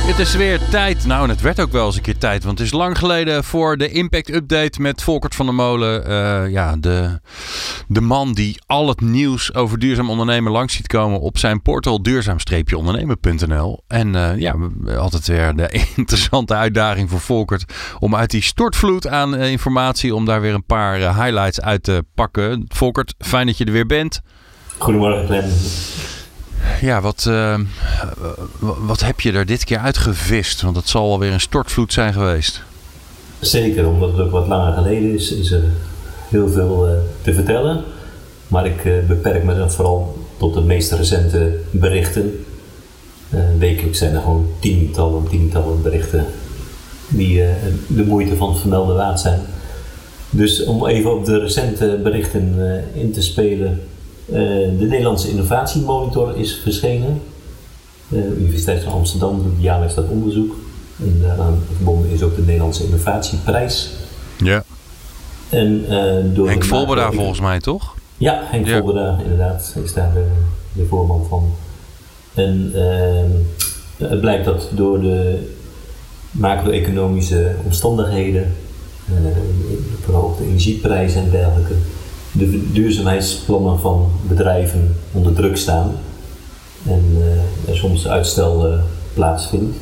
Het is weer tijd. Nou, en het werd ook wel eens een keer tijd. Want het is lang geleden voor de Impact Update met Volkert van der Molen. Uh, ja, de, de man die al het nieuws over duurzaam ondernemen langs ziet komen op zijn portal duurzaam-ondernemen.nl. En uh, ja, altijd weer de interessante uitdaging voor Volkert om uit die stortvloed aan uh, informatie, om daar weer een paar highlights uit te pakken. Volkert, fijn dat je er weer bent. Goedemorgen, Glenn. Ja, wat, uh, wat heb je er dit keer uitgevist? Want het zal wel weer een stortvloed zijn geweest. Zeker, omdat het ook wat langer geleden is, is er heel veel uh, te vertellen. Maar ik uh, beperk me dan vooral tot de meest recente berichten. wekelijks zijn er gewoon tientallen, tientallen berichten die de moeite van het vermelden waard zijn. Dus om even op de recente berichten in te spelen, de Nederlandse Innovatiemonitor is verschenen. De Universiteit van Amsterdam doet jaarlijks dat onderzoek. En daaraan verbonden is ook de Nederlandse Innovatieprijs. Ja. En, uh, door Henk Volberda volgens mij, toch? Ja, Henk ja. Volberda inderdaad is daar de, de voorman van. En uh, het blijkt dat door de macro-economische omstandigheden, verhoogde energieprijzen en dergelijke, de duurzaamheidsplannen van bedrijven onder druk staan en uh, er soms uitstel uh, plaatsvindt.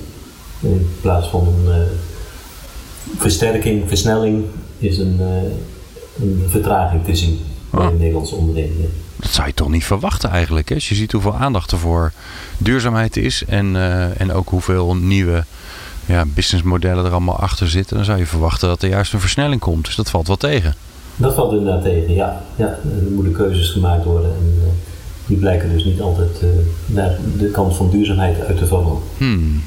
In plaats van een uh, versterking, versnelling, is een, een vertraging te zien bij oh. Nederlandse ondernemingen. Dat zou je toch niet verwachten eigenlijk, hè? als je ziet hoeveel aandacht er voor duurzaamheid is en, en ook hoeveel nieuwe ja, businessmodellen er allemaal achter zitten, dan zou je verwachten dat er juist een versnelling komt. Dus dat valt wel tegen. Dat valt inderdaad tegen, ja. ja. Er moeten keuzes gemaakt worden en uh, die blijken dus niet altijd uh, naar de kant van duurzaamheid uit te vallen. Hmm.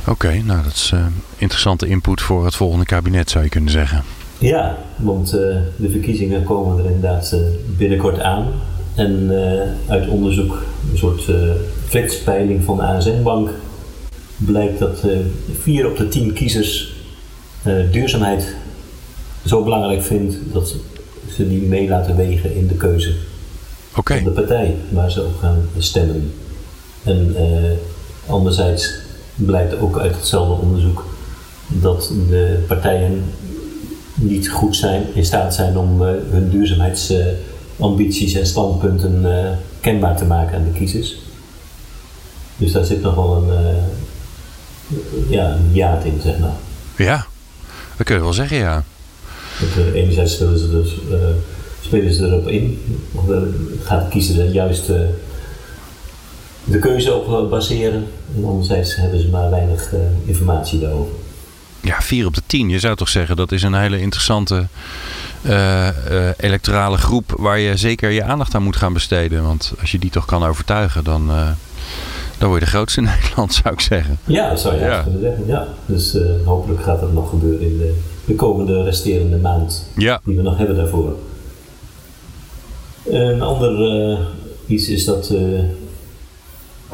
Oké, okay, nou dat is uh, interessante input voor het volgende kabinet zou je kunnen zeggen. Ja, want de verkiezingen komen er inderdaad binnenkort aan. En uit onderzoek, een soort flexpeiling van de ASN-bank, blijkt dat vier op de tien kiezers duurzaamheid zo belangrijk vindt dat ze die mee laten wegen in de keuze okay. van de partij waar ze op gaan stemmen. En uh, anderzijds blijkt ook uit hetzelfde onderzoek dat de partijen niet goed zijn, in staat zijn om uh, hun duurzaamheidsambities en standpunten uh, kenbaar te maken aan de kiezers. Dus daar zit nog wel een, ja, een jaad in, zeg maar. Ja, dat kun je wel zeggen, ja. Enerzijds spelen ze, dus, uh, spelen ze erop in, of uh, gaat de kiezer er juist uh, de keuze op baseren. En anderzijds hebben ze maar weinig informatie daarover. Ja, 4 op de 10. Je zou toch zeggen dat is een hele interessante uh, electorale groep waar je zeker je aandacht aan moet gaan besteden. Want als je die toch kan overtuigen, dan, uh, dan word je de grootste in Nederland, zou ik zeggen. Ja, dat zou je ja. kunnen zeggen. Ja. Dus hopelijk gaat dat nog gebeuren in de de komende resterende maand ja. die we nog hebben daarvoor. Een ander uh, iets is dat uh,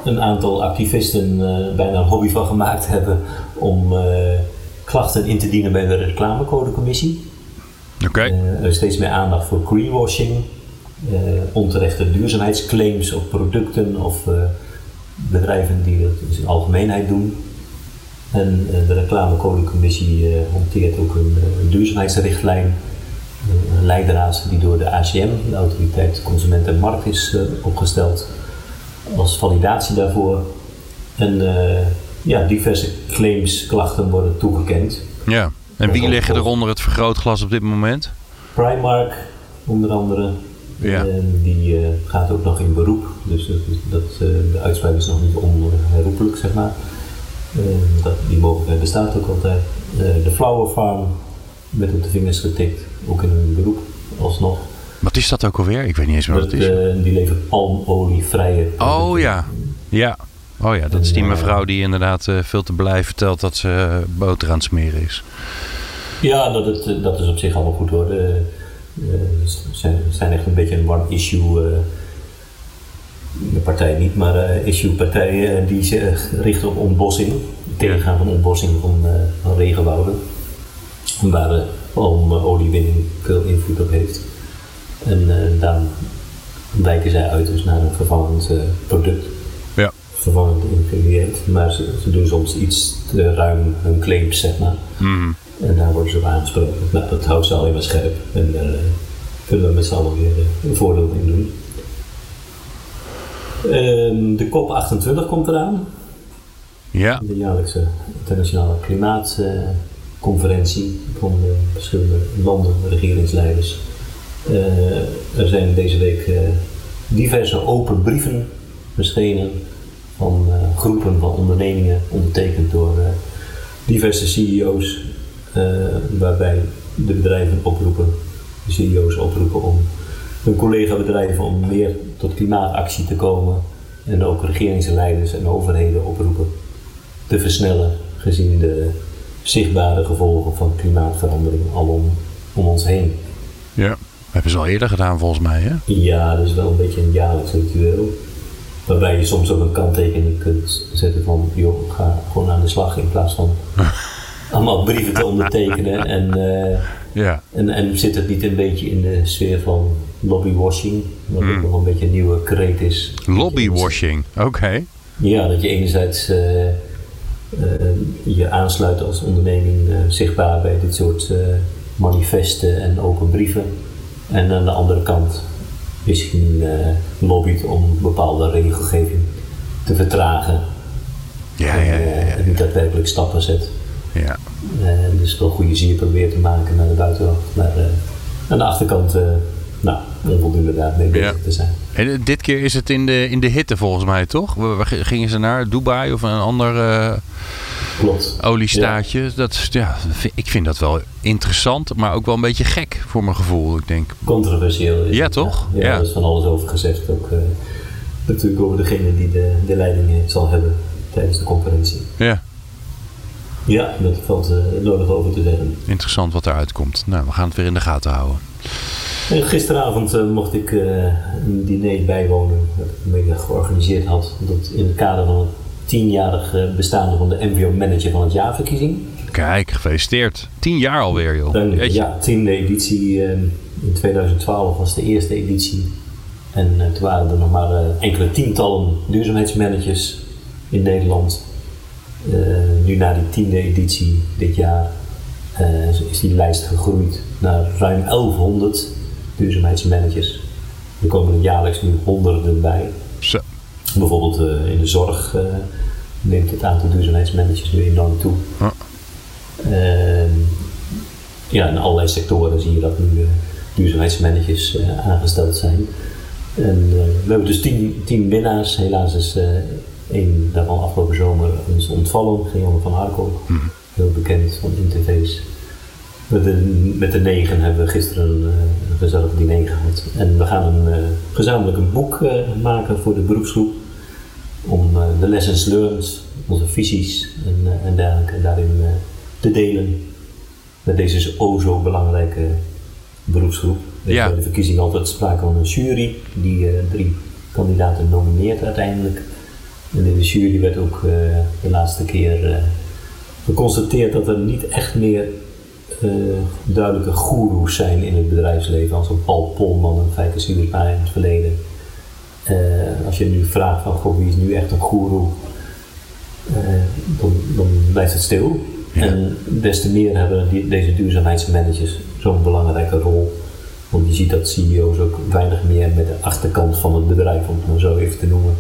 een aantal activisten uh, bijna een hobby van gemaakt hebben om klachten in te dienen bij de reclamecodecommissie. Oké. Okay. er is steeds meer aandacht voor greenwashing, onterechte duurzaamheidsclaims op producten of bedrijven die dat in zijn algemeenheid doen. En eh, de reclamecodecommissie eh, hanteert ook een, eh, een duurzaamheidsrichtlijn een leidraad die door de ACM, de Autoriteit Consument en Markt, is opgesteld als validatie daarvoor. En ja, diverse claims, klachten worden toegekend. Ja, en wie liggen er onder het vergrootglas op dit moment? Primark, onder andere. Ja. En die uh, gaat ook nog in beroep, dus dat, dat uh, de uitspraak is nog niet onherroepelijk, zeg maar. Uh, dat, die mogelijkheid bestaat ook altijd. Uh, de Flower Farm werd op de vingers getikt, ook in een beroep alsnog. Wat is dat ook alweer? Ik weet niet eens meer wat het is. Uh, die levert palmolievrije. Oh ja, ja. Oh ja, dat is die mevrouw die inderdaad veel te blij vertelt dat ze boter aan het smeren is. Ja, dat, het, dat is op zich allemaal goed hoor. Ze zijn, zijn echt een beetje een one-issue de partij niet, maar uh, issue-partijen die zich richten op ontbossing, tegengaan van ontbossing van, uh, van regenwouden, waar uh, oliewinning veel invloed op heeft. En daarom wijken zij uit dus naar een vervangend product, ja. vervangend ingrediënt, maar ze, ze, doen soms iets te ruim hun claims, zeg maar. Mm. En daar worden ze op aangesproken. Nou, dat houdt ze alleen maar scherp en daar kunnen we met z'n allen weer een voordeel in doen. Um, de COP28 komt eraan. Ja. De jaarlijkse internationale klimaatconferentie van de verschillende landen, regeringsleiders. Uh, er zijn deze week uh, diverse open brieven verschenen van uh, groepen van ondernemingen, ondertekend door diverse CEO's, waarbij de bedrijven oproepen, de CEO's oproepen om hun collega-bedrijven om meer tot klimaatactie te komen en ook regeringsleiders en overheden oproepen te versnellen gezien de zichtbare gevolgen van klimaatverandering alom om ons heen. Ja, hebben ze al eerder gedaan volgens mij hè? Ja, dat is wel een beetje een jaarlijks ritueel. Waarbij je soms ook een kanttekening kunt zetten van joh, ga gewoon aan de slag in plaats van allemaal brieven te ondertekenen en uh, ja. En, en zit het niet een beetje in de sfeer van lobbywashing, wat ook nog een beetje een nieuwe kreet is? Lobbywashing, oké. Ja, dat je enerzijds uh, uh, je aansluit als onderneming uh, zichtbaar bij dit soort manifesten en open brieven. En aan de andere kant misschien lobbyt om bepaalde regelgeving te vertragen. Ja, ja, ja, ja, En niet daadwerkelijk stappen zet. Ja. Dus wel goede zier proberen te maken naar de buitenhoofd. Maar uh, aan de achterkant, uh, nou, onvoldoende daarmee bezig ja. te zijn. En dit keer is het in de, in de hitte volgens mij, toch? Waar gingen ze naar? Dubai of een ander Klopt. oliestaatje? Ja. Dat, ja, ik vind dat wel interessant, maar ook wel een beetje gek voor mijn gevoel, ik denk. Controversieel. ja, toch? Ja, ja, er is van alles over gezegd. Ook natuurlijk over degene die de, de leiding zal hebben tijdens de conferentie. Ja. Ja, dat valt uh, nodig over te zeggen. Interessant wat eruit komt. Nou, we gaan het weer in de gaten houden. En gisteravond uh, mocht ik uh, een diner bijwonen dat ik mede georganiseerd had. Dat in het kader van het tienjarig bestaan van de MVO Manager van het Jaarverkiezing. Kijk, gefeliciteerd. Tien jaar alweer, joh. Dan, ja, tiende editie. in 2012 was de eerste editie. En toen waren er nog maar enkele tientallen duurzaamheidsmanagers in Nederland. Uh, nu na die tiende editie dit jaar uh, is die lijst gegroeid naar ruim 1100 duurzaamheidsmanagers. Er komen er jaarlijks nu honderden bij. Zo. Bijvoorbeeld uh, in de zorg neemt het aantal duurzaamheidsmanagers nu enorm toe. Ja, in allerlei sectoren zie je dat nu duurzaamheidsmanagers aangesteld zijn. En we hebben dus tien, tien winnaars. Helaas is Eén daarvan afgelopen zomer ons ontvallen, Geon van Arkel, mm. heel bekend van interface. Met de, met de negen hebben we gisteren een, een gezellig diner gehad. En we gaan een, uh, gezamenlijk een boek uh, maken voor de beroepsgroep. Om uh, de lessons learned, onze visies en, en dergelijke daarin te delen. Met deze o zo belangrijke beroepsgroep. Ja. bij de verkiezing altijd sprake van een jury die drie kandidaten nomineert uiteindelijk. En in de jury werd ook de laatste keer geconstateerd dat er niet echt meer uh, duidelijke goeroes zijn in het bedrijfsleven, als een Paul Polman en Fijke Siebersma in het verleden. als je nu vraagt van goh, wie is nu echt een goeroe, dan, dan, blijft het stil. Ja. En des te meer hebben die, deze duurzaamheidsmanagers zo'n belangrijke rol. Want je ziet dat CEO's ook weinig meer met de achterkant van het bedrijf, om het maar zo even te noemen,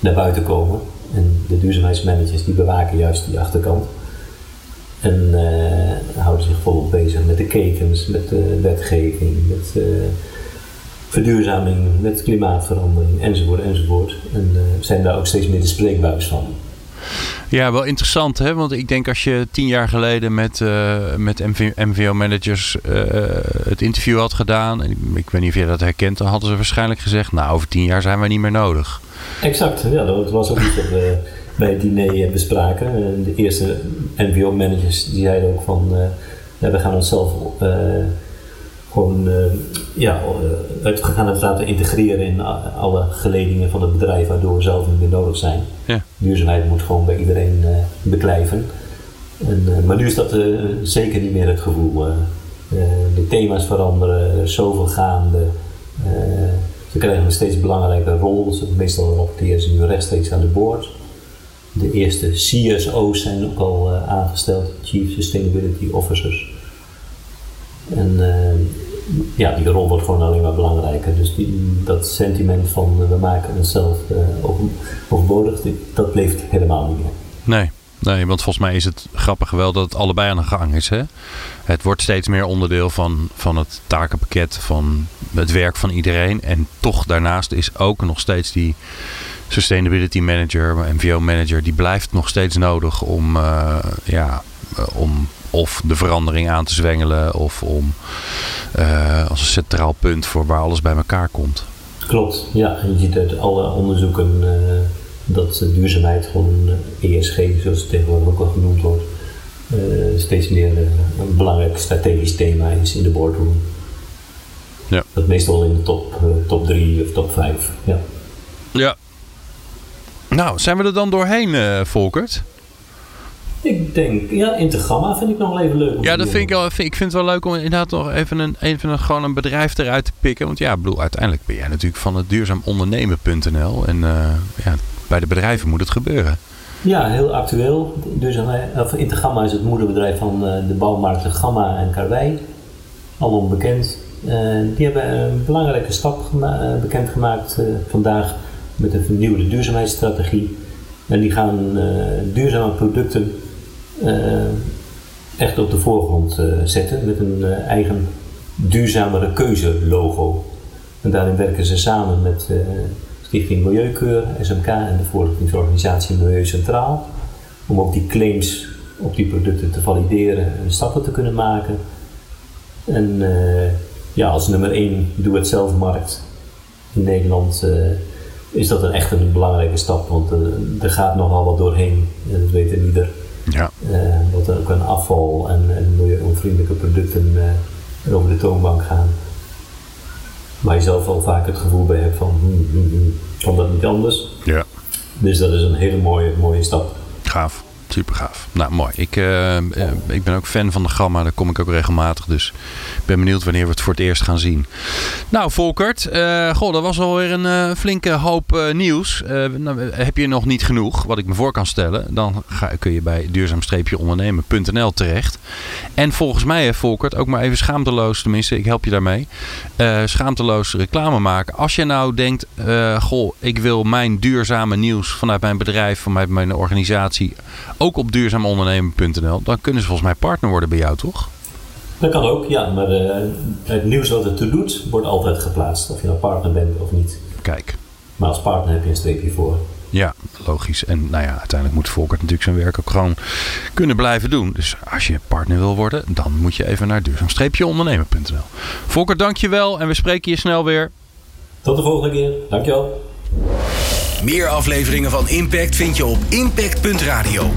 naar buiten komen. En de duurzaamheidsmanagers die bewaken juist die achterkant. En uh, houden zich bezig met de ketens, met de wetgeving, met uh, verduurzaming, met klimaatverandering enzovoort enzovoort. En uh, zijn daar ook steeds meer de spreekbuis van. Ja, wel interessant hè, want ik denk als je tien jaar geleden met, uh, met MVO-managers uh, het interview had gedaan, ik, ik weet niet of je dat herkent, dan hadden ze waarschijnlijk gezegd, nou over tien jaar zijn wij niet meer nodig. Exact, ja, dat was ook iets wat we bij het diner bespraken. De eerste NVO-managers die zeiden ook van, uh, ja, we gaan onszelf gewoon ja, uitgegaan het laten integreren in alle geledingen van het bedrijf, waardoor we zelf niet meer nodig zijn. Ja. Duurzaamheid moet gewoon bij iedereen beklijven. En, maar nu is dat zeker niet meer het gevoel. de thema's veranderen, er is zoveel gaande. ze krijgen een steeds belangrijke rol. Meestal rapporteren ze nu rechtstreeks aan de board. De eerste CSO's zijn ook al uh, aangesteld, Chief Sustainability Officers. En uh, ja, die rol wordt gewoon alleen maar belangrijker. Dus die, dat sentiment van uh, we maken onszelf overbodig, dat leeft helemaal niet meer. Nee. Nee, want volgens mij is het grappig wel dat het allebei aan de gang is. Hè? Het wordt steeds meer onderdeel van, van het takenpakket, van het werk van iedereen. En toch daarnaast is ook nog steeds die sustainability manager, MVO manager, die blijft nog steeds nodig om, ja, eh, om of de verandering aan te zwengelen of om uh, als een centraal punt voor waar alles bij elkaar komt. Klopt, ja. En je ziet uit alle onderzoeken uh, dat duurzaamheid gewoon ESG, zoals het tegenwoordig ook wel genoemd wordt, steeds meer een belangrijk strategisch thema is in de boardroom. Ja. Dat meestal in de top, top 3 of top 5. Ja. Ja, nou, zijn we er dan doorheen, Volkert? Denk, ja, Intergamma vind ik nog even leuk. Ja, dat vind ik, wel, ik vind het wel leuk om inderdaad nog even een, even een, gewoon een bedrijf eruit te pikken. Want ja, bedoel, uiteindelijk ben jij natuurlijk van het duurzaamondernemen.nl. En uh, ja, bij de bedrijven moet het gebeuren. Ja, heel actueel. Duurzaam, of Intergamma is het moederbedrijf van uh, de bouwmarkten Gamma en Karwei. Allemaal bekend. die hebben een belangrijke stap bekendgemaakt vandaag met een vernieuwde duurzaamheidsstrategie. En die gaan uh, duurzame producten echt op de voorgrond uh, zetten met een eigen duurzamere keuze logo. En daarin werken ze samen met Stichting Milieukeur, SMK en de voorlichtingsorganisatie Milieu Centraal. Om ook die claims op die producten te valideren en stappen te kunnen maken. En ja, als nummer 1 doe-het-zelf-markt in Nederland is dat een echt een belangrijke stap. Want er gaat nogal wat doorheen, en dat weet ieder. Uh, dat er ook aan afval en, en milieuonvriendelijke producten uh, over de toonbank gaan. Waar je zelf al vaak het gevoel bij hebt van, hmm, hmm, hmm, kan dat niet anders? Ja. Dus dat is een hele mooie, mooie stap. Gaaf. Super gaaf. Nou, mooi. Ik, uh, ik ben ook fan van de Gamma. Daar kom ik ook regelmatig. Dus ik ben benieuwd wanneer we het voor het eerst gaan zien. Nou, Volkert. Uh, goh, dat was alweer een flinke hoop nieuws. Nou, heb je nog niet genoeg, wat ik me voor kan stellen. Dan ga, kun je bij duurzaam-ondernemen.nl terecht. En volgens mij, Volkert, ook maar even schaamteloos. Tenminste, ik help je daarmee. schaamteloos reclame maken. Als je nou denkt, goh, ik wil mijn duurzame nieuws vanuit mijn bedrijf, vanuit mijn organisatie ook op duurzaamondernemen.nl, dan kunnen ze volgens mij partner worden bij jou, toch? Dat kan ook, ja. Maar uh, het nieuws wat het toe doet, wordt altijd geplaatst. Of je nou partner bent of niet. Kijk. Maar als partner heb je een streepje voor. Ja, logisch. En nou ja, uiteindelijk moet Volkert natuurlijk zijn werk ook gewoon kunnen blijven doen. Dus als je partner wil worden, dan moet je even naar duurzaam-ondernemen.nl. Volkert, dank je wel en we spreken je snel weer. Tot de volgende keer. Dankjewel. Meer afleveringen van Impact vind je op impact.radio.